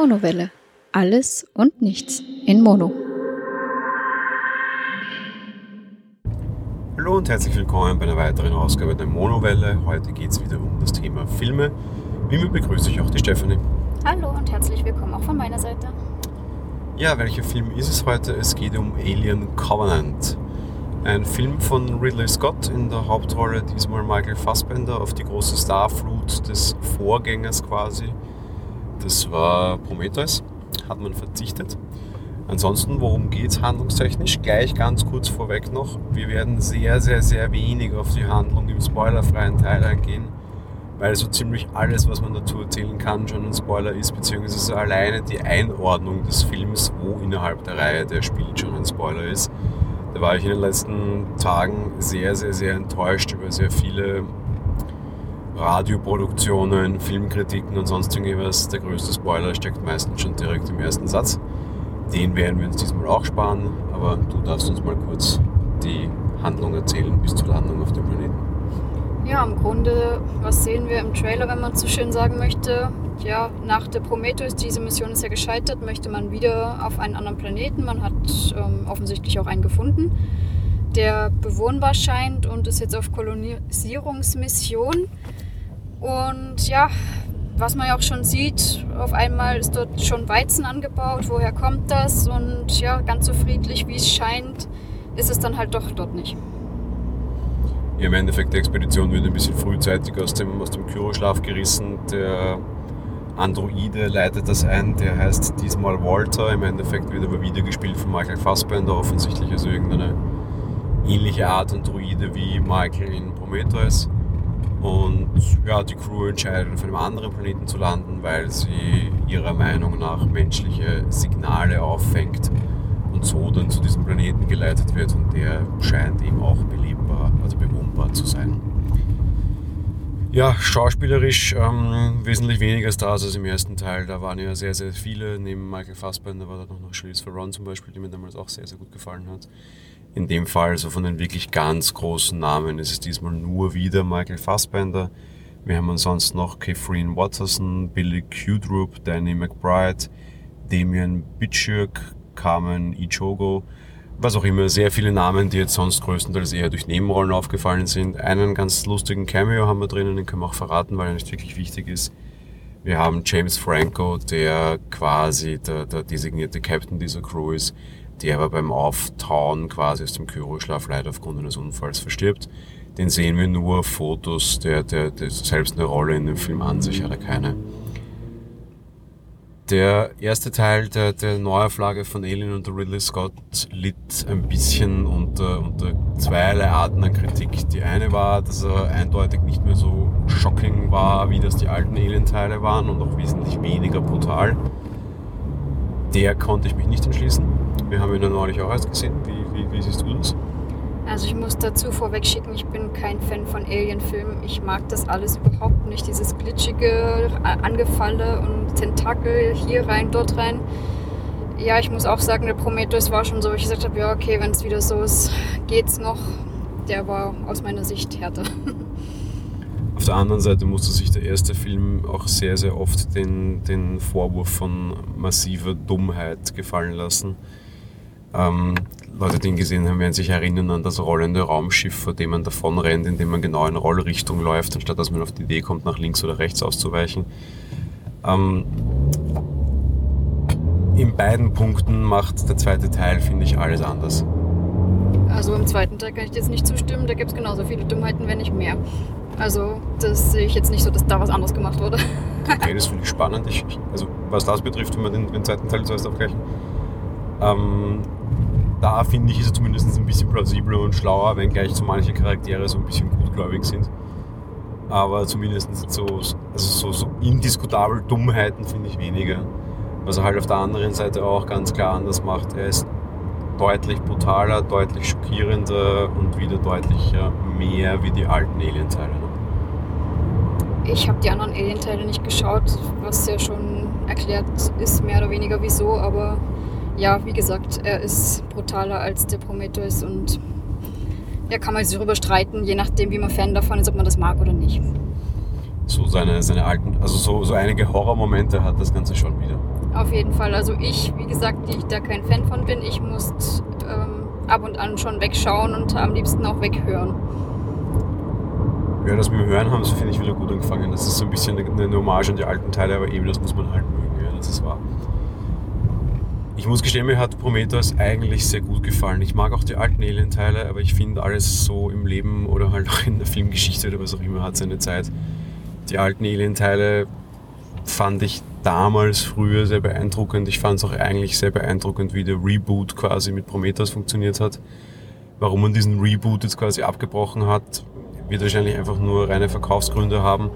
Monowelle. Alles und nichts in Mono. Hallo und herzlich willkommen bei einer weiteren Ausgabe der Monowelle. Heute geht es wieder um das Thema Filme. Wie immer begrüße ich auch die Stefanie. Hallo und herzlich willkommen auch von meiner Seite. Ja, welcher Film ist es heute? Es geht um Alien Covenant. Ein Film von Ridley Scott in der Hauptrolle, diesmal Michael Fassbender auf die große Starflut des Vorgängers quasi. Das war Prometheus, hat man verzichtet. Ansonsten, worum geht es handlungstechnisch? Gleich ganz kurz vorweg noch. Wir werden sehr, sehr, sehr wenig auf die Handlung im spoilerfreien Teil eingehen, weil so ziemlich alles, was man dazu erzählen kann, schon ein Spoiler ist, beziehungsweise alleine die Einordnung des Films, wo innerhalb der Reihe der spielt, schon ein Spoiler ist. Da war ich in den letzten Tagen sehr, sehr, sehr enttäuscht über sehr viele Radioproduktionen, Filmkritiken und sonst irgendwas. Der größte Spoiler steckt meistens schon direkt im ersten Satz. Den werden wir uns diesmal auch sparen, aber du darfst uns mal kurz die Handlung erzählen bis zur Landung auf dem Planeten. Ja, im Grunde, was sehen wir im Trailer, wenn man so schön sagen möchte? Ja, nach der Prometheus, diese Mission ist ja gescheitert, möchte man wieder auf einen anderen Planeten. Man hat ähm, offensichtlich auch einen gefunden, der bewohnbar scheint und ist jetzt auf Kolonisierungsmission. Und ja, was man ja auch schon sieht, auf einmal ist dort schon Weizen angebaut. Woher kommt das? Und ja, ganz so friedlich wie es scheint, ist es dann halt doch dort nicht. Ja, im Endeffekt, die Expedition wird ein bisschen frühzeitig aus dem, aus dem Kyroschlaf gerissen. Der Androide leitet das ein, der heißt diesmal Walter. Im Endeffekt wird aber wieder gespielt von Michael Fassbender, offensichtlich also irgendeine ähnliche Art Androide wie Michael in Prometheus. Und ja, die Crew entscheidet, auf einem anderen Planeten zu landen, weil sie ihrer Meinung nach menschliche Signale auffängt und so dann zu diesem Planeten geleitet wird und der scheint eben auch belebbar, also bewohnbar zu sein. Ja, schauspielerisch ähm, wesentlich weniger Stars als im ersten Teil. Da waren ja sehr, sehr viele. Neben Michael Fassbender war da noch, Charlize Theron zum Beispiel, die mir damals auch sehr, sehr gut gefallen hat. In dem Fall, so von den wirklich ganz großen Namen, ist es diesmal nur wieder Michael Fassbender. Wir haben ansonsten noch Catherine Watterson, Billy Kudrup, Danny McBride, Damien Bitschirk, Carmen Ichogo, was auch immer, sehr viele Namen, die jetzt sonst größtenteils eher durch Nebenrollen aufgefallen sind. Einen ganz lustigen Cameo haben wir drinnen, den können wir auch verraten, weil er nicht wirklich wichtig ist. Wir haben James Franco, der quasi der, der designierte Captain dieser Crew ist, der aber beim Auftauen quasi aus dem Kyroschlaf leider aufgrund eines Unfalls verstirbt. Den sehen wir nur auf Fotos, der, der, der selbst eine Rolle in dem Film an sich hat er keine. Der erste Teil der, der Neuauflage von Alien unter Ridley Scott litt ein bisschen unter, unter zweierlei Arten an Kritik. Die eine war, dass er eindeutig nicht mehr so shocking war, wie das die alten Alien-Teile waren und auch wesentlich weniger brutal. Der konnte ich mich nicht entschließen. Wir haben ihn ja neulich auch erst gesehen. Wie, wie, wie siehst du das? Also ich muss dazu vorweg schicken, ich bin kein Fan von Alien-Filmen. Ich mag das alles überhaupt nicht. Dieses glitschige Angefalle und Tentakel hier rein, dort rein. Ja, ich muss auch sagen, der Prometheus war schon so, ich gesagt habe, ja okay, wenn es wieder so ist, geht's noch. Der war aus meiner Sicht härter. Auf der anderen Seite musste sich der erste Film auch sehr, sehr oft den, den Vorwurf von massiver Dummheit gefallen lassen. Ähm, Leute, die ihn gesehen haben, werden sich erinnern an das rollende Raumschiff, vor dem man davon rennt, indem man genau in Rollrichtung läuft, anstatt dass man auf die Idee kommt, nach links oder rechts auszuweichen. Ähm, in beiden Punkten macht der zweite Teil, finde ich, alles anders. Also im zweiten Teil kann ich dir jetzt nicht zustimmen, da gibt es genauso viele Dummheiten, wenn nicht mehr. Also das sehe ich jetzt nicht so, dass da was anderes gemacht wurde. okay, das finde ich spannend. Ich, also was das betrifft, wenn wir den, den zweiten Teil zuerst aufgleichen. Ähm, da finde ich, ist er zumindest ein bisschen plausibler und schlauer, wenngleich so manche Charaktere so ein bisschen gutgläubig sind. Aber zumindest so, also so, so indiskutabel Dummheiten finde ich weniger. Was er halt auf der anderen Seite auch ganz klar anders macht. Er ist deutlich brutaler, deutlich schockierender und wieder deutlich mehr wie die alten Alien-Teile. Ich habe die anderen Alien-Teile nicht geschaut, was ja schon erklärt ist, mehr oder weniger wieso, aber ja, wie gesagt, er ist brutaler als der Prometheus und ja, kann man sich darüber streiten, je nachdem, wie man Fan davon ist, ob man das mag oder nicht. So seine, seine alten, also so, so einige Horrormomente hat das Ganze schon wieder. auf jeden Fall. Also ich, wie gesagt, die ich da kein Fan von bin, ich muss ähm, ab und an schon wegschauen und am liebsten auch weghören. Ja, das mit dem Hören haben sie, finde ich, wieder gut angefangen. Das ist so ein bisschen eine, eine Hommage an die alten Teile, aber eben, das muss man halt mögen. Ja, das ist wahr. Ich muss gestehen, mir hat Prometheus eigentlich sehr gut gefallen. Ich mag auch die alten Alien-Teile, aber ich finde alles so im Leben oder halt auch in der Filmgeschichte oder was auch immer hat seine Zeit. Die alten Alien-Teile fand ich damals früher sehr beeindruckend. Ich fand es auch eigentlich sehr beeindruckend, wie der Reboot quasi mit Prometheus funktioniert hat. Warum man diesen Reboot jetzt quasi abgebrochen hat, wird wahrscheinlich einfach nur reine Verkaufsgründe haben.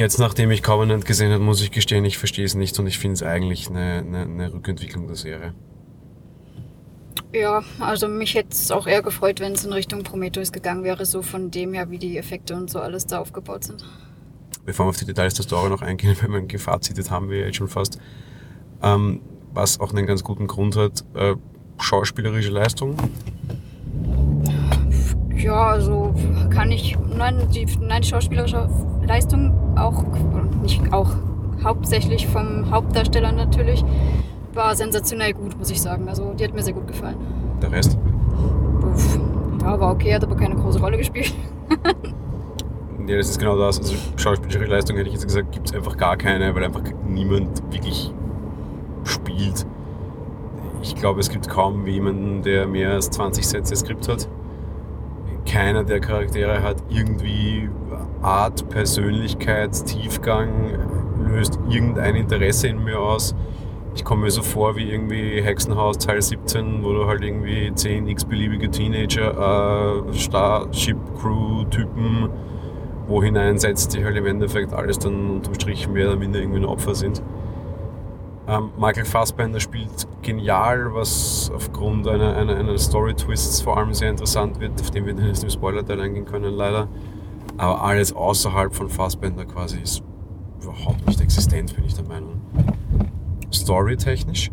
Jetzt, nachdem ich Covenant gesehen habe, muss ich gestehen, ich verstehe es nicht und ich finde es eigentlich eine, eine, eine Rückentwicklung der Serie. Ja, also mich hätte es auch eher gefreut, wenn es in Richtung Prometheus gegangen wäre, so von dem her, wie die Effekte und so alles da aufgebaut sind. Bevor wir auf die Details der Story noch eingehen, weil man gefazitet haben wir jetzt schon fast, ähm, was auch einen ganz guten Grund hat, äh, schauspielerische Leistung. Ja, also kann ich, nein, die, nein, die schauspielerische Leistung auch, nicht auch, hauptsächlich vom Hauptdarsteller natürlich, war sensationell gut, muss ich sagen. Also die hat mir sehr gut gefallen. Der Rest? Uff, ja, war okay, hat aber keine große Rolle gespielt. ja, das ist genau das. Also schauspielerische Leistung hätte ich jetzt gesagt, gibt es einfach gar keine, weil einfach niemand wirklich spielt. Ich glaube, es gibt kaum jemanden, der mehr als 20 Sätze Skript hat keiner der Charaktere hat irgendwie Art, Persönlichkeit, Tiefgang, löst irgendein Interesse in mir aus. Ich komme mir so vor wie irgendwie Hexenhaus Teil 17, wo du halt irgendwie 10 x-beliebige Teenager, äh, Starship Crew Typen wo hineinsetzt, die halt im Endeffekt alles dann unterm Strich mehr oder minder irgendwie ein Opfer sind. Ähm, Michael Fassbender spielt genial, was aufgrund einer, einer, einer Story-Twists vor allem sehr interessant wird, auf den wir jetzt im Spoiler-Teil eingehen können, leider. Aber alles außerhalb von Fassbender quasi ist überhaupt nicht existent, bin ich der Meinung. Story-technisch?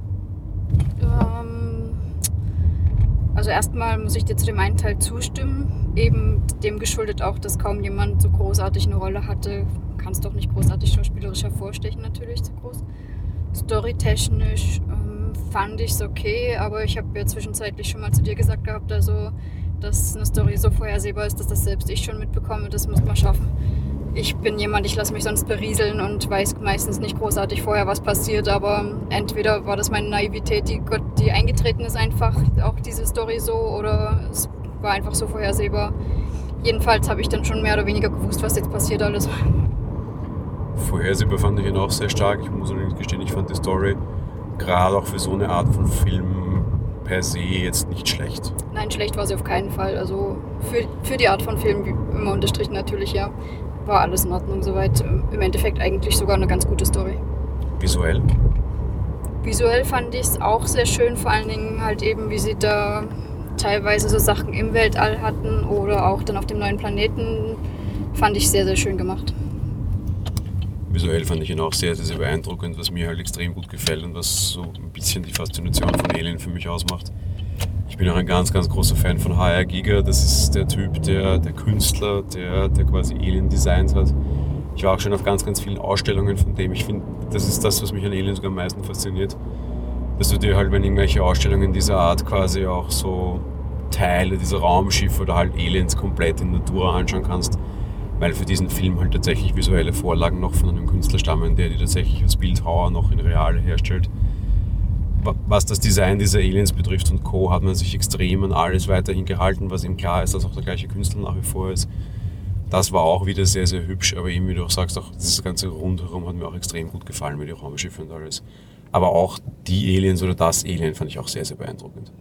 Ähm, also erstmal muss ich dir zu dem einen Teil zustimmen. Eben dem geschuldet auch, dass kaum jemand so großartig eine Rolle hatte. Kann es doch nicht großartig schauspielerisch hervorstechen, natürlich so groß. Storytechnisch ähm, fand ich es okay, aber ich habe ja zwischenzeitlich schon mal zu dir gesagt gehabt, also dass eine Story so vorhersehbar ist, dass das selbst ich schon mitbekomme, das muss man schaffen. Ich bin jemand, ich lasse mich sonst berieseln und weiß meistens nicht großartig vorher, was passiert, aber entweder war das meine Naivität, die, Gott, die eingetreten ist, einfach auch diese Story so, oder es war einfach so vorhersehbar. Jedenfalls habe ich dann schon mehr oder weniger gewusst, was jetzt passiert alles vorhersehbar fand ich ihn auch sehr stark. Ich muss allerdings gestehen, ich fand die Story gerade auch für so eine Art von Film per se jetzt nicht schlecht. Nein, schlecht war sie auf keinen Fall. Also für, für die Art von Film, wie immer unterstrichen natürlich, ja, war alles in Ordnung soweit. Im Endeffekt eigentlich sogar eine ganz gute Story. Visuell? Visuell fand ich es auch sehr schön, vor allen Dingen halt eben, wie sie da teilweise so Sachen im Weltall hatten oder auch dann auf dem neuen Planeten, fand ich sehr, sehr schön gemacht visuell fand ich ihn auch sehr, sehr, beeindruckend, was mir halt extrem gut gefällt und was so ein bisschen die Faszination von Alien für mich ausmacht. Ich bin auch ein ganz, ganz großer Fan von HR Giga. Das ist der Typ, der, der Künstler, der, der quasi Alien designt hat. Ich war auch schon auf ganz, ganz vielen Ausstellungen von dem. Ich finde, das ist das, was mich an Alien sogar am meisten fasziniert. Dass du dir halt, wenn irgendwelche Ausstellungen dieser Art quasi auch so Teile dieser Raumschiffe oder halt Aliens komplett in Natur anschauen kannst weil für diesen Film halt tatsächlich visuelle Vorlagen noch von einem Künstler stammen, der die tatsächlich als Bildhauer noch in real herstellt. Was das Design dieser Aliens betrifft und Co. hat man sich extrem an alles weiterhin gehalten, was ihm klar ist, dass auch der gleiche Künstler nach wie vor ist. Das war auch wieder sehr, sehr hübsch, aber eben, wie du auch sagst, auch das ganze Rundherum hat mir auch extrem gut gefallen mit den Raumschiffen und alles. Aber auch die Aliens oder das Alien fand ich auch sehr, sehr beeindruckend.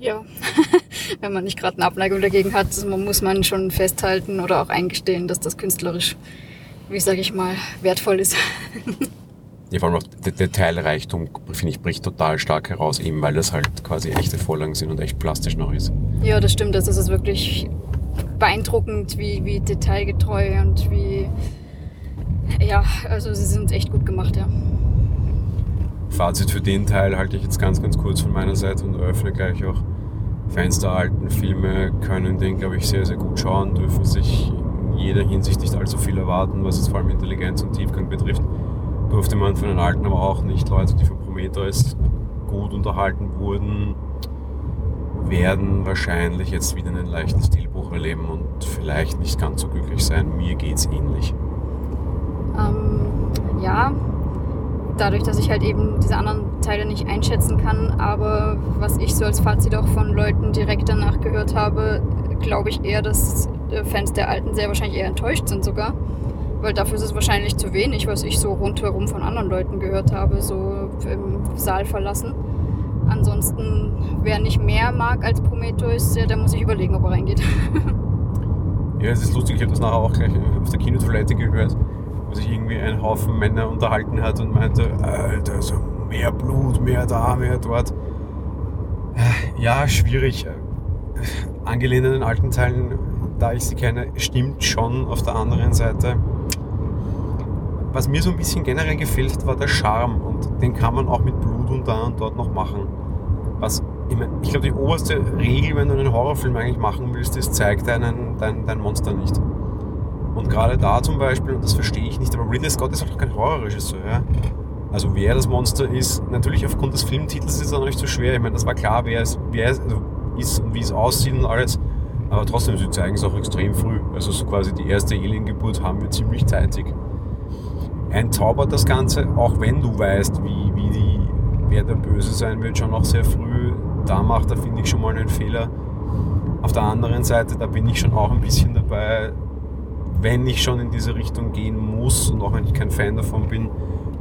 Ja, wenn man nicht gerade eine Abneigung dagegen hat, muss man schon festhalten oder auch eingestehen, dass das künstlerisch, wie sage ich mal, wertvoll ist. Ja, vor allem auch der Detailreichtum, finde ich, bricht total stark heraus, eben weil das halt quasi echte Vorlagen sind und echt plastisch noch ist. Ja, das stimmt. Das ist wirklich beeindruckend, wie, wie detailgetreu und wie. Ja, also sie sind echt gut gemacht, ja. Fazit für den Teil halte ich jetzt ganz, ganz kurz von meiner Seite und eröffne gleich auch. Fans alten Filme können den, glaube ich, sehr, sehr gut schauen, dürfen sich in jeder Hinsicht nicht allzu viel erwarten, was jetzt vor allem Intelligenz und Tiefgang betrifft. durfte man von den Alten aber auch nicht. Leute, die von Prometheus gut unterhalten wurden, werden wahrscheinlich jetzt wieder einen leichten Stilbruch erleben und vielleicht nicht ganz so glücklich sein. Mir geht es ähnlich. Ähm, ja, dadurch, dass ich halt eben diese anderen Teile nicht einschätzen kann, aber was ich so als Fazit auch von Leuten direkt danach gehört habe, glaube ich eher, dass Fans der Alten sehr wahrscheinlich eher enttäuscht sind sogar. Weil dafür ist es wahrscheinlich zu wenig, was ich so rundherum von anderen Leuten gehört habe, so im Saal verlassen. Ansonsten, wer nicht mehr mag als Prometheus, der muss sich überlegen, ob er reingeht. ja, es ist lustig, ich habe das nachher auch gleich auf der Kinotoilette gehört, wo sich irgendwie ein Haufen Männer unterhalten hat und meinte, Alter, so mehr Blut, mehr da, mehr dort. Ja, schwierig. Angelehnt an den alten Teilen, da ich sie kenne, stimmt schon auf der anderen Seite was mir so ein bisschen generell gefehlt hat, war der Charme und den kann man auch mit Blut und da und dort noch machen. Was, ich, mein, ich glaube, die oberste Regel, wenn du einen Horrorfilm eigentlich machen willst, ist, zeig deinen, dein, dein Monster nicht. Und gerade da zum Beispiel, und das verstehe ich nicht, aber Ridley Scott ist auch kein Horrorregisseur. Ja? Also wer das Monster ist, natürlich aufgrund des Filmtitels ist es auch nicht so schwer. Ich meine, das war klar, wer es, wer also ist und wie es aussieht und alles. Aber trotzdem, sie zeigen es auch extrem früh. Also so quasi die erste Alien-Geburt haben wir ziemlich zeitig entzaubert das Ganze, auch wenn du weißt, wie, wie die, wer der Böse sein wird, schon auch sehr früh da macht, da finde ich schon mal einen Fehler. Auf der anderen Seite, da bin ich schon auch ein bisschen dabei, wenn ich schon in diese Richtung gehen muss und auch wenn ich kein Fan davon bin,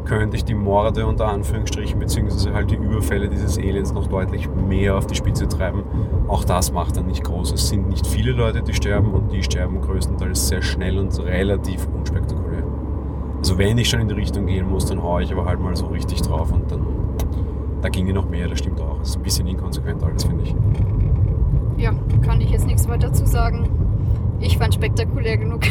könnte ich die Morde unter Anführungsstrichen beziehungsweise halt die Überfälle dieses Aliens noch deutlich mehr auf die Spitze treiben. Auch das macht er nicht groß. Es sind nicht viele Leute, die sterben und die sterben größtenteils sehr schnell und relativ unspektakulär. Also wenn ich schon in die Richtung gehen muss, dann haue ich aber halt mal so richtig drauf und dann, da ginge noch mehr, das stimmt auch. Das ist ein bisschen inkonsequent alles, finde ich. Ja, kann ich jetzt nichts weiter dazu sagen. Ich fand spektakulär genug.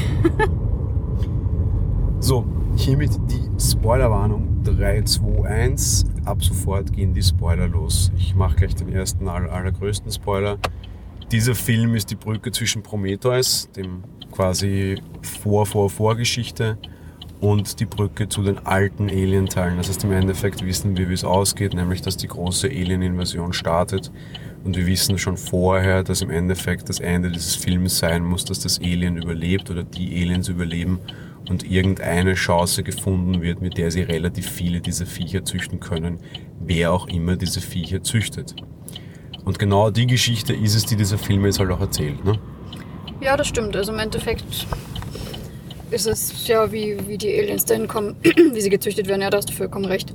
so, hiermit die Spoilerwarnung 3, 2, 1. Ab sofort gehen die Spoiler los. Ich mache gleich den ersten aller, allergrößten Spoiler. Dieser Film ist die Brücke zwischen Prometheus, dem quasi Vor-Vor-Vorgeschichte, und die Brücke zu den alten Alien-Teilen. Das heißt, im Endeffekt wissen wir, wie es ausgeht, nämlich dass die große Alien-Invasion startet. Und wir wissen schon vorher, dass im Endeffekt das Ende dieses Films sein muss, dass das Alien überlebt oder die Aliens überleben und irgendeine Chance gefunden wird, mit der sie relativ viele dieser Viecher züchten können, wer auch immer diese Viecher züchtet. Und genau die Geschichte ist es, die dieser Film jetzt halt auch erzählt. Ne? Ja, das stimmt. Also im Endeffekt ist es ja, wie, wie die Aliens dahin kommen, wie sie gezüchtet werden. Ja, da hast du vollkommen recht.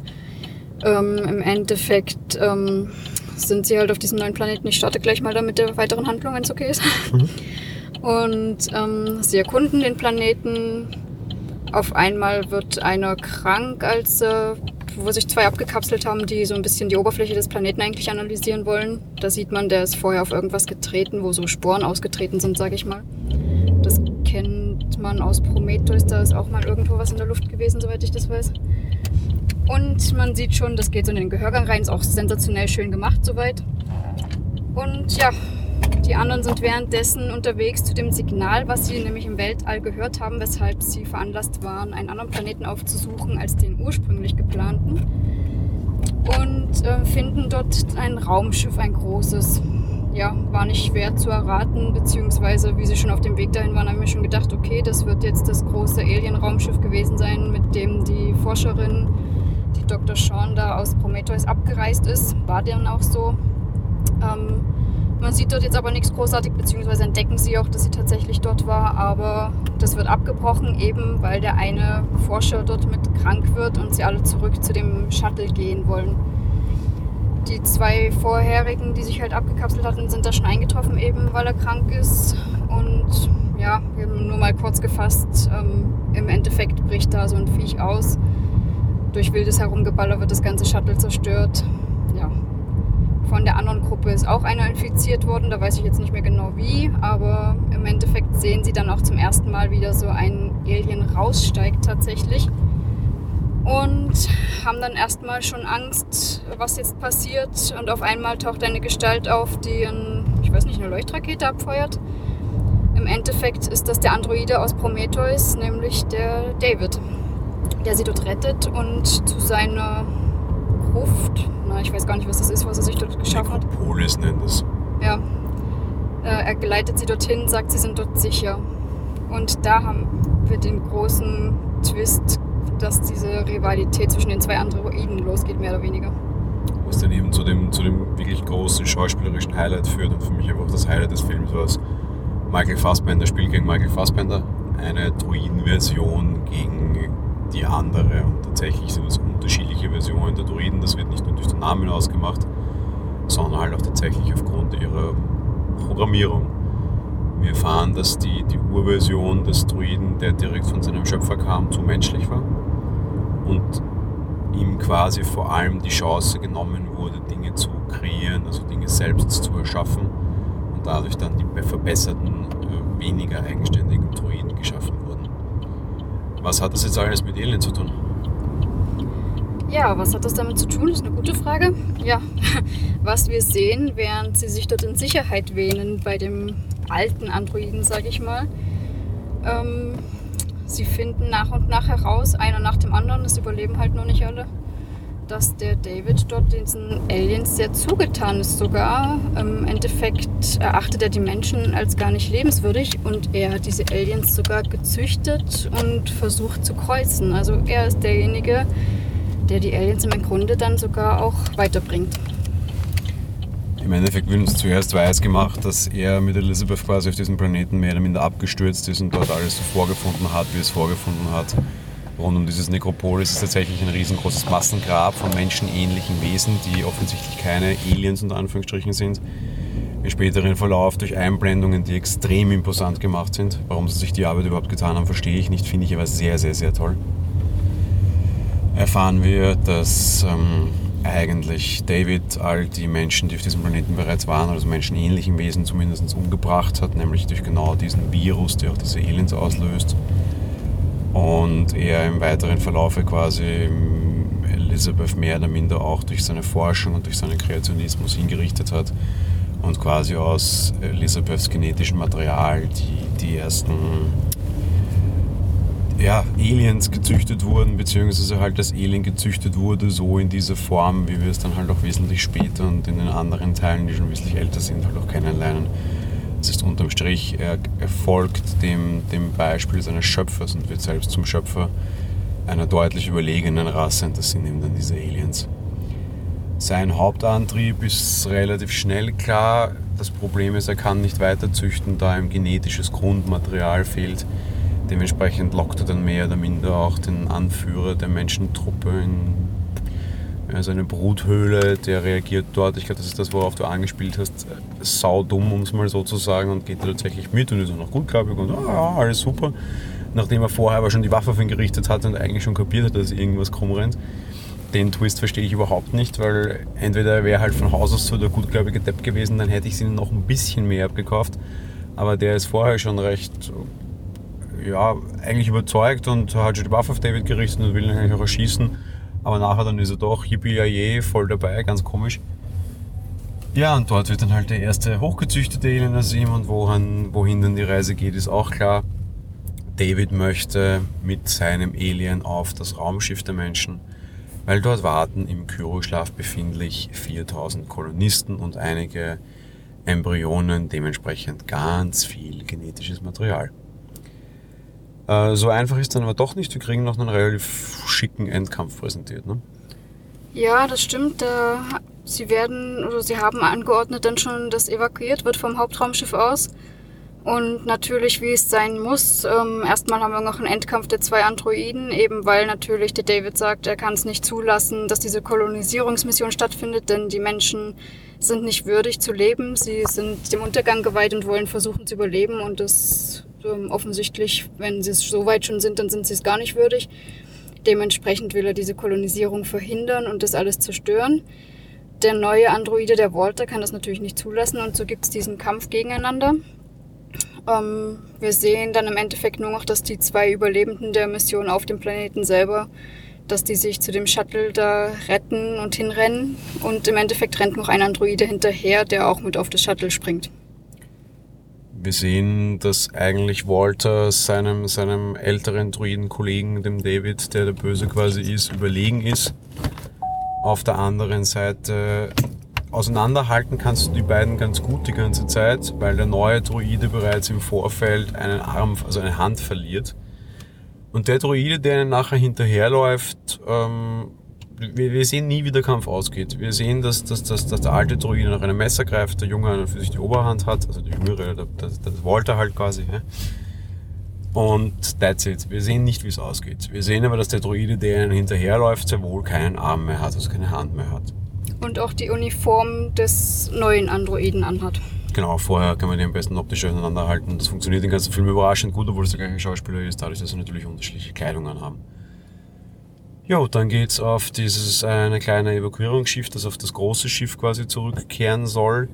Ähm, Im Endeffekt ähm, sind sie halt auf diesem neuen Planeten. Ich starte gleich mal da mit der weiteren Handlung, wenn es okay ist. Mhm. Und ähm, sie erkunden den Planeten. Auf einmal wird einer krank, als äh, wo sich zwei abgekapselt haben, die so ein bisschen die Oberfläche des Planeten eigentlich analysieren wollen. Da sieht man, der ist vorher auf irgendwas getreten, wo so Sporen ausgetreten sind, sage ich mal. Das kennen man aus Prometheus, da ist auch mal irgendwo was in der Luft gewesen, soweit ich das weiß. Und man sieht schon, das geht so in den Gehörgang rein, ist auch sensationell schön gemacht soweit. Und ja, die anderen sind währenddessen unterwegs zu dem Signal, was sie nämlich im Weltall gehört haben, weshalb sie veranlasst waren, einen anderen Planeten aufzusuchen als den ursprünglich geplanten. Und äh, finden dort ein Raumschiff, ein großes ja, war nicht schwer zu erraten, beziehungsweise wie sie schon auf dem Weg dahin waren, haben wir schon gedacht, okay, das wird jetzt das große Alien-Raumschiff gewesen sein, mit dem die Forscherin, die Dr. Sean da aus Prometheus abgereist ist. War dann auch so. Ähm, man sieht dort jetzt aber nichts großartig, beziehungsweise entdecken sie auch, dass sie tatsächlich dort war, aber das wird abgebrochen, eben weil der eine Forscher dort mit krank wird und sie alle zurück zu dem Shuttle gehen wollen die zwei vorherigen, die sich halt abgekapselt hatten, sind da schon eingetroffen, eben weil er krank ist. Und ja, nur mal kurz gefasst, ähm, im Endeffekt bricht da so ein Viech aus. Durch wildes Herumgeballer wird das ganze Shuttle zerstört. Ja. Von der anderen Gruppe ist auch einer infiziert worden, da weiß ich jetzt nicht mehr genau wie, aber im Endeffekt sehen sie dann auch zum ersten Mal wieder so ein Alien raussteigt tatsächlich und haben dann erstmal schon Angst, was jetzt passiert. Und auf einmal taucht eine Gestalt auf, die, ein, ich weiß nicht, eine Leuchtrakete abfeuert. Im Endeffekt ist das der Androide aus Prometheus, nämlich der David. Der sie dort rettet und zu seiner Gruft, na, ich weiß gar nicht, was das ist, was er sich dort geschaffen hat. Nekropolis nennt es. Ja. Äh, er geleitet sie dorthin, sagt, sie sind dort sicher. Und da haben wir den großen Twist, dass diese Rivalität zwischen den zwei Androiden losgeht, mehr oder weniger. Was dann eben zu dem, zu dem wirklich großen schauspielerischen Highlight führt und für mich einfach das Highlight des Films war es, Michael Fassbender spielt gegen Michael Fassbender, eine Druidenversion gegen die andere. Und tatsächlich sind es unterschiedliche Versionen der Druiden, das wird nicht nur durch den Namen ausgemacht, sondern halt auch tatsächlich aufgrund ihrer Programmierung. Wir erfahren, dass die, die Urversion des Druiden, der direkt von seinem Schöpfer kam, zu menschlich war und ihm quasi vor allem die Chance genommen wurde, Dinge zu kreieren, also Dinge selbst zu erschaffen und dadurch dann die verbesserten, äh, weniger eigenständigen Druiden geschaffen. Was hat das jetzt alles mit Alien zu tun? Ja, was hat das damit zu tun? Ist eine gute Frage. Ja, was wir sehen, während sie sich dort in Sicherheit wähnen bei dem alten Androiden, sage ich mal. Ähm, sie finden nach und nach heraus, einer nach dem anderen, das überleben halt nur nicht alle, dass der David dort diesen Aliens sehr zugetan ist sogar. Im Endeffekt erachtet er die Menschen als gar nicht lebenswürdig und er hat diese Aliens sogar gezüchtet und versucht zu kreuzen. Also er ist derjenige, der die Aliens im Grunde dann sogar auch weiterbringt. Im Endeffekt wird uns zuerst weiß gemacht, dass er mit Elizabeth quasi auf diesem Planeten mehr oder minder abgestürzt ist und dort alles so vorgefunden hat, wie es vorgefunden hat. Rund um dieses Nekropolis ist tatsächlich ein riesengroßes Massengrab von menschenähnlichen Wesen, die offensichtlich keine Aliens unter Anführungsstrichen sind. Im späteren Verlauf durch Einblendungen, die extrem imposant gemacht sind. Warum sie sich die Arbeit überhaupt getan haben, verstehe ich nicht, finde ich aber sehr, sehr, sehr toll. Erfahren wir, dass ähm, eigentlich David all die Menschen, die auf diesem Planeten bereits waren, also menschenähnlichen Wesen zumindest umgebracht hat, nämlich durch genau diesen Virus, der auch diese Aliens auslöst. Und er im weiteren Verlauf quasi Elizabeth mehr oder minder auch durch seine Forschung und durch seinen Kreationismus hingerichtet hat und quasi aus Elizabeths genetischem Material die, die ersten ja, Aliens gezüchtet wurden, beziehungsweise halt das Alien gezüchtet wurde, so in dieser Form, wie wir es dann halt auch wesentlich später und in den anderen Teilen, die schon wesentlich älter sind, halt auch kennenlernen. Das ist unterm Strich, er, er folgt dem, dem Beispiel seines Schöpfers und wird selbst zum Schöpfer einer deutlich überlegenen Rasse und das sind eben dann diese Aliens. Sein Hauptantrieb ist relativ schnell klar. Das Problem ist, er kann nicht weiter züchten, da ihm genetisches Grundmaterial fehlt Dementsprechend lockt er dann mehr oder minder auch den Anführer der Menschentruppe in seine Bruthöhle, der reagiert dort, ich glaube, das ist das, worauf du angespielt hast, saudumm, um es mal so zu sagen, und geht da tatsächlich mit und ist auch noch gutgläubig und ah, alles super. Nachdem er vorher aber schon die Waffe auf ihn gerichtet hat und eigentlich schon kapiert hat, dass irgendwas krumm rennt. Den Twist verstehe ich überhaupt nicht, weil entweder wäre halt von Haus aus so der gutgläubige Depp gewesen, dann hätte ich sie noch ein bisschen mehr abgekauft. Aber der ist vorher schon recht ja, eigentlich überzeugt und hat schon die Waffe auf David gerichtet und will ihn eigentlich auch erschießen. Aber nachher dann ist er doch yippie voll dabei, ganz komisch. Ja, und dort wird dann halt der erste hochgezüchtete Alien und wohin, wohin dann die Reise geht, ist auch klar. David möchte mit seinem Alien auf das Raumschiff der Menschen, weil dort warten im Kyroschlaf befindlich 4000 Kolonisten und einige Embryonen, dementsprechend ganz viel genetisches Material. Äh, so einfach ist dann aber doch nicht. Wir kriegen noch einen relativ schicken Endkampf präsentiert. Ne? Ja, das stimmt. Sie werden oder sie haben angeordnet dann schon, dass evakuiert wird vom Hauptraumschiff aus. Und natürlich, wie es sein muss, ähm, erstmal haben wir noch einen Endkampf der zwei Androiden, eben weil natürlich der David sagt, er kann es nicht zulassen, dass diese Kolonisierungsmission stattfindet, denn die Menschen sind nicht würdig zu leben. Sie sind dem Untergang geweiht und wollen versuchen zu überleben und das ähm, offensichtlich, wenn sie es so weit schon sind, dann sind sie es gar nicht würdig. Dementsprechend will er diese Kolonisierung verhindern und das alles zerstören. Der neue Androide, der Walter, kann das natürlich nicht zulassen und so gibt es diesen Kampf gegeneinander. Ähm, wir sehen dann im Endeffekt nur noch, dass die zwei Überlebenden der Mission auf dem Planeten selber, dass die sich zu dem Shuttle da retten und hinrennen und im Endeffekt rennt noch ein Androide hinterher, der auch mit auf das Shuttle springt. Wir sehen, dass eigentlich Walter seinem, seinem älteren Druiden-Kollegen, dem David, der der Böse quasi ist, überlegen ist. Auf der anderen Seite auseinanderhalten kannst du die beiden ganz gut die ganze Zeit, weil der neue Druide bereits im Vorfeld einen Arm, also eine Hand verliert. Und der Druide, der ihnen nachher hinterherläuft, ähm, wir, wir, sehen nie, wie der Kampf ausgeht. Wir sehen, dass, dass, dass, dass der alte Druide nach einem Messer greift, der Junge für sich die Oberhand hat, also der Jüngere, der, der, der Walter halt quasi. Ja. Und that's it. Wir sehen nicht, wie es ausgeht. Wir sehen aber, dass der Druide, der ihnen hinterherläuft, sehr wohl keinen Arm mehr hat, also keine Hand mehr hat. Und auch die Uniform des neuen Androiden anhat. Genau, vorher kann man die am besten optisch auseinanderhalten. Das funktioniert den ganzen Film überraschend gut, obwohl es der gleiche Schauspieler ist, dadurch, dass sie natürlich unterschiedliche Kleidung anhaben. Jo, dann geht's auf dieses eine kleine Evakuierungsschiff, das auf das große Schiff quasi zurückkehren soll.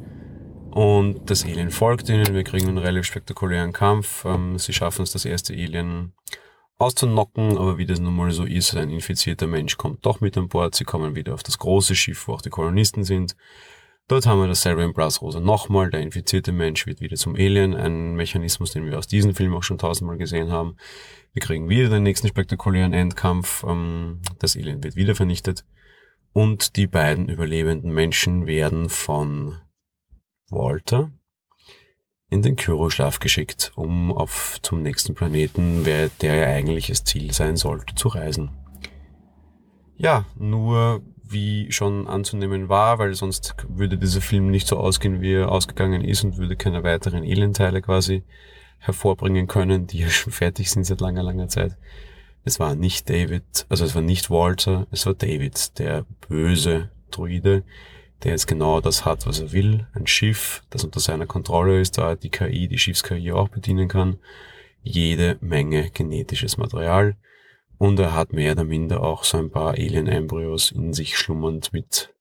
Und das Alien folgt ihnen. Wir kriegen einen relativ spektakulären Kampf. Ähm, sie schaffen es, das erste Alien auszunocken, aber wie das nun mal so ist, ein infizierter Mensch kommt doch mit an Bord. Sie kommen wieder auf das große Schiff, wo auch die Kolonisten sind. Dort haben wir dasselbe in Brass Rosa nochmal. Der infizierte Mensch wird wieder zum Alien. Ein Mechanismus, den wir aus diesem Film auch schon tausendmal gesehen haben. Wir kriegen wieder den nächsten spektakulären Endkampf. Ähm, das Alien wird wieder vernichtet. Und die beiden überlebenden Menschen werden von Walter in den Kyroschlaf geschickt, um auf zum nächsten Planeten, der ja eigentlich das Ziel sein sollte, zu reisen. Ja, nur wie schon anzunehmen war, weil sonst würde dieser Film nicht so ausgehen, wie er ausgegangen ist und würde keine weiteren Alienteile quasi hervorbringen können, die ja schon fertig sind seit langer, langer Zeit. Es war nicht David, also es war nicht Walter, es war David, der böse Druide, der jetzt genau das hat, was er will. Ein Schiff, das unter seiner Kontrolle ist, da die KI, die Schiffs-KI auch bedienen kann. Jede Menge genetisches Material und er hat mehr oder minder auch so ein paar Alien-Embryos in sich schlummernd mit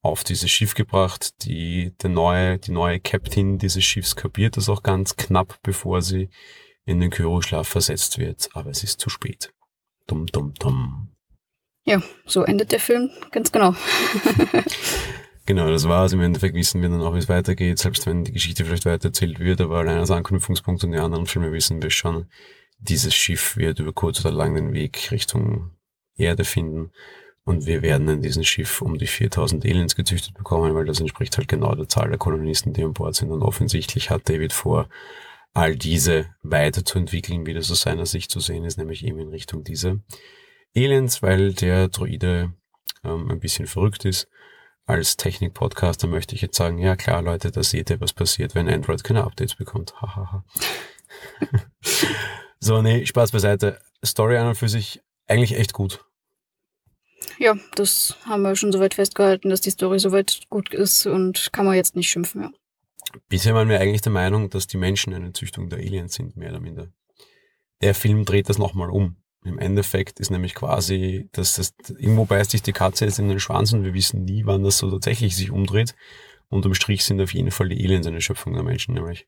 auf dieses Schiff gebracht. Die, der neue, die neue Captain dieses Schiffs kapiert das auch ganz knapp, bevor sie in den Kyroschlaf versetzt wird. Aber es ist zu spät. Dum, dum, dum. Ja, so endet der Film, ganz genau. genau, das war's. Im Endeffekt wissen wir dann auch, wie es weitergeht, selbst wenn die Geschichte vielleicht weitererzählt wird, aber allein als Anknüpfungspunkt und die anderen Filme wissen wir schon, dieses Schiff wird über kurz oder lang den Weg Richtung Erde finden und wir werden in diesem Schiff um die 4000 Aliens gezüchtet bekommen, weil das entspricht halt genau der Zahl der Kolonisten, die an Bord sind. Und offensichtlich hat David vor, all diese weiterzuentwickeln, wie das aus seiner Sicht zu sehen ist, nämlich eben in Richtung dieser Aliens, weil der Droide ähm, ein bisschen verrückt ist. Als Technik-Podcaster möchte ich jetzt sagen, ja klar Leute, da seht ihr, was passiert, wenn Android keine Updates bekommt. Hahaha. So, nee, Spaß beiseite. Story an und für sich eigentlich echt gut. Ja, das haben wir schon soweit festgehalten, dass die Story soweit gut ist und kann man jetzt nicht schimpfen, ja. Bisher waren wir eigentlich der Meinung, dass die Menschen eine Züchtung der Aliens sind, mehr oder minder. Der Film dreht das nochmal um. Im Endeffekt ist nämlich quasi, dass das, irgendwo beißt sich die Katze jetzt in den Schwanz und wir wissen nie, wann das so tatsächlich sich umdreht. Unterm Strich sind auf jeden Fall die Aliens eine Schöpfung der Menschen, nämlich.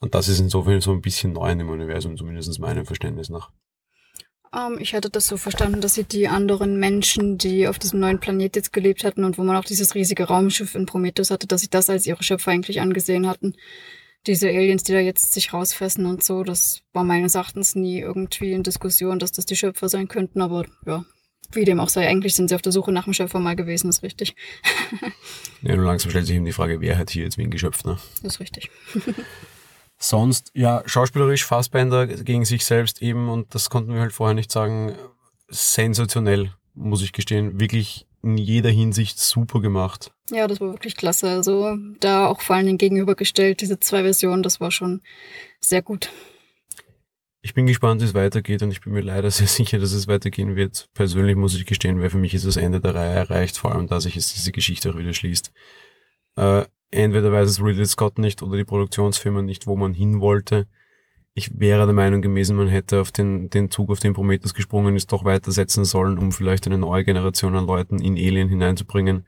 Und das ist insofern so ein bisschen neu in dem Universum, zumindest meinem Verständnis nach. Um, ähm, ich hatte das so verstanden, dass sie die anderen Menschen, die auf diesem neuen Planet jetzt gelebt hatten und wo man auch dieses riesige Raumschiff in Prometheus hatte, dass sie das als ihre Schöpfer eigentlich angesehen hatten. Diese Aliens, die da jetzt sich rausfressen und so, das war meines Erachtens nie irgendwie in Diskussion, dass das die Schöpfer sein könnten, aber ja, wie dem auch sei, eigentlich sind sie auf der Suche nach dem Schöpfer mal gewesen, ist richtig. ja, nur langsam stellt sich eben die Frage, wer hat hier jetzt wen geschöpft, ne? Das ist richtig. Sonst, ja, schauspielerisch Fassbender gegen sich selbst eben, und das konnten wir halt vorher nicht sagen, sensationell, muss ich gestehen. Wirklich in jeder Hinsicht super gemacht. Ja, das war wirklich klasse. Also da auch vor allen Dingen gegenübergestellt, diese zwei Versionen, das war schon sehr gut. Ich bin gespannt, wie es weitergeht und ich bin mir leider sehr sicher, dass es weitergehen wird. Persönlich muss ich gestehen, weil für mich ist das Ende der Reihe erreicht, vor allem, dass sich jetzt diese Geschichte auch wieder schließt. Äh, entweder weiß es Ridley Scott nicht oder die Produktionsfirma nicht, wo man hin wollte. Ich wäre der Meinung gewesen, man hätte auf den, den Zug, auf den Prometheus gesprungen ist, doch weitersetzen sollen, um vielleicht eine neue Generation an Leuten in Alien hineinzubringen.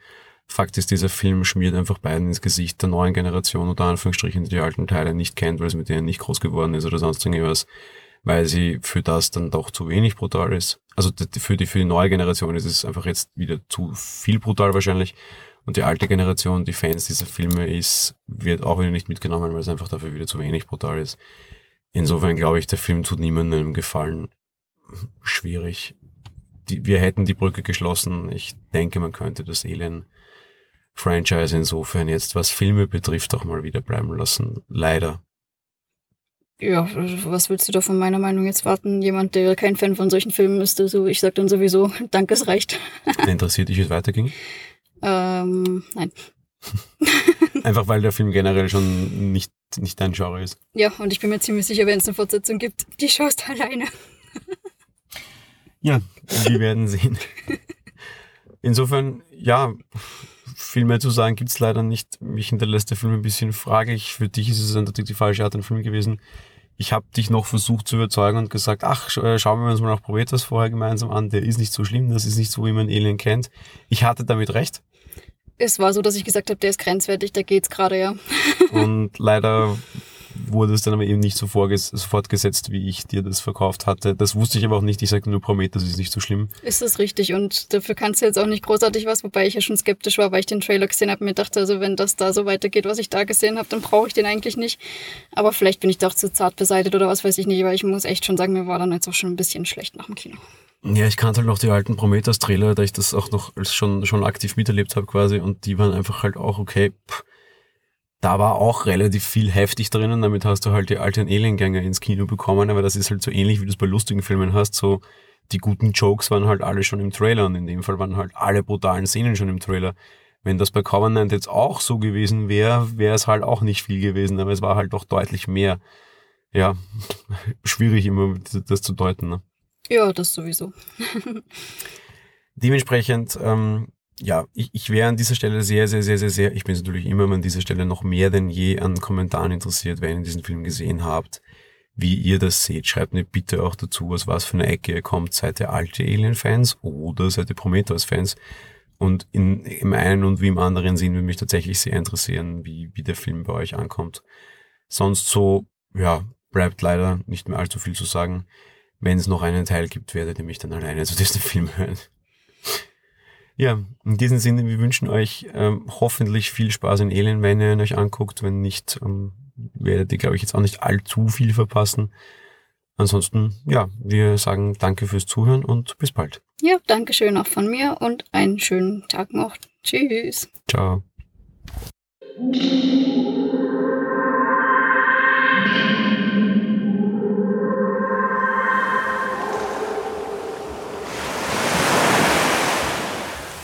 Fakt ist, dieser Film schmiert einfach beiden ins Gesicht der neuen Generation oder Anführungsstrichen, die die alten Teile nicht kennt, weil es mit denen nicht groß geworden ist oder sonst irgendwas, weil sie für das dann doch zu wenig brutal ist. Also für die, für die neue Generation ist es einfach jetzt wieder zu viel brutal wahrscheinlich Und die alte Generation, die Fans dieser Filme ist, wird auch wieder nicht mitgenommen, weil es einfach dafür wieder zu wenig brutal ist. Insofern glaube ich, der Film tut niemandem Gefallen. Schwierig. Die, wir hätten die Brücke geschlossen. Ich denke, man könnte das Alien-Franchise insofern jetzt, was Filme betrifft, auch mal wieder bleiben lassen. Leider. Ja, was willst du da von meiner Meinung jetzt warten? Jemand, der kein Fan von solchen Filmen ist, so ich sag dann sowieso, danke, es reicht. Interessiert dich, wie es weiterging? Ähm, nein. Einfach weil der Film generell schon nicht, nicht dein Genre ist. Ja, und ich bin mir ziemlich sicher, wenn es eine Fortsetzung gibt, die schaust du alleine. ja, wir werden sehen. Insofern, ja, viel mehr zu sagen gibt's leider nicht. Mich hinterlässt der Film ein bisschen fraglich. Für dich ist es natürlich die falsche Art, ein Film gewesen ich habe dich noch versucht zu überzeugen und gesagt, ach, äh, schauen wir uns mal noch Prometheus vorher gemeinsam an, der ist nicht so schlimm, das ist nicht so, wie man Alien kennt. Ich hatte damit recht. Es war so, dass ich gesagt habe, der ist grenzwertig, da geht's gerade, ja. und leider wurde es dann aber eben nicht so fortgesetzt, wie ich dir das verkauft hatte. Das wusste ich aber auch nicht. Ich sagte nur Prometheus ist nicht so schlimm. Ist das richtig und dafür kannst du jetzt auch nicht großartig was, wobei ich ja schon skeptisch war, weil ich den Trailer gesehen habe und mir dachte, also wenn das da so weitergeht, was ich da gesehen habe, dann brauche ich den eigentlich nicht. Aber vielleicht bin ich doch zu zart beseitigt oder was weiß ich nicht, weil ich muss echt schon sagen, mir war dann jetzt auch schon ein bisschen schlecht nach dem Kino. Ja, ich kannte halt noch die alten Prometheus-Trailer, da ich das auch noch schon, schon aktiv miterlebt habe quasi und die waren einfach halt auch okay. Pff, da war auch relativ viel heftig drinnen, damit hast du halt die alten Aliengänger ins Kino bekommen, aber das ist halt so ähnlich, wie du es bei lustigen Filmen hast, so die guten Jokes waren halt alle schon im Trailer und in dem Fall waren halt alle brutalen Szenen schon im Trailer. Wenn das bei Covenant jetzt auch so gewesen wäre, wäre es halt auch nicht viel gewesen, aber es war halt doch deutlich mehr. Ja, schwierig immer das zu deuten. Ne? Ja, das sowieso. Dementsprechend ähm, ja, ich, ich wäre an dieser Stelle sehr, sehr, sehr, sehr, sehr, ich bin natürlich immer an dieser Stelle noch mehr denn je an Kommentaren interessiert, wenn ihr diesen Film gesehen habt, wie ihr das seht. Schreibt mir bitte auch dazu, aus was für eine Ecke ihr kommt. Seid ihr alte Alien-Fans oder seid ihr Prometheus-Fans? Und in, im einen und wie im anderen Sinn würde mich tatsächlich sehr interessieren, wie, wie der Film bei euch ankommt. Sonst so, ja, bleibt leider nicht mehr allzu viel zu sagen. Wenn es noch einen Teil gibt, werdet ihr mich dann alleine zu diesem Film hören. Ja, in diesem Sinne, wir wünschen euch ähm, hoffentlich viel Spaß in Alien, wenn ihr ihn euch anguckt. Wenn nicht, ähm, werdet ihr, glaube ich, jetzt auch nicht allzu viel verpassen. Ansonsten, ja, wir sagen danke fürs Zuhören und bis bald. Ja, danke schön auch von mir und einen schönen Tag noch. Tschüss. Ciao.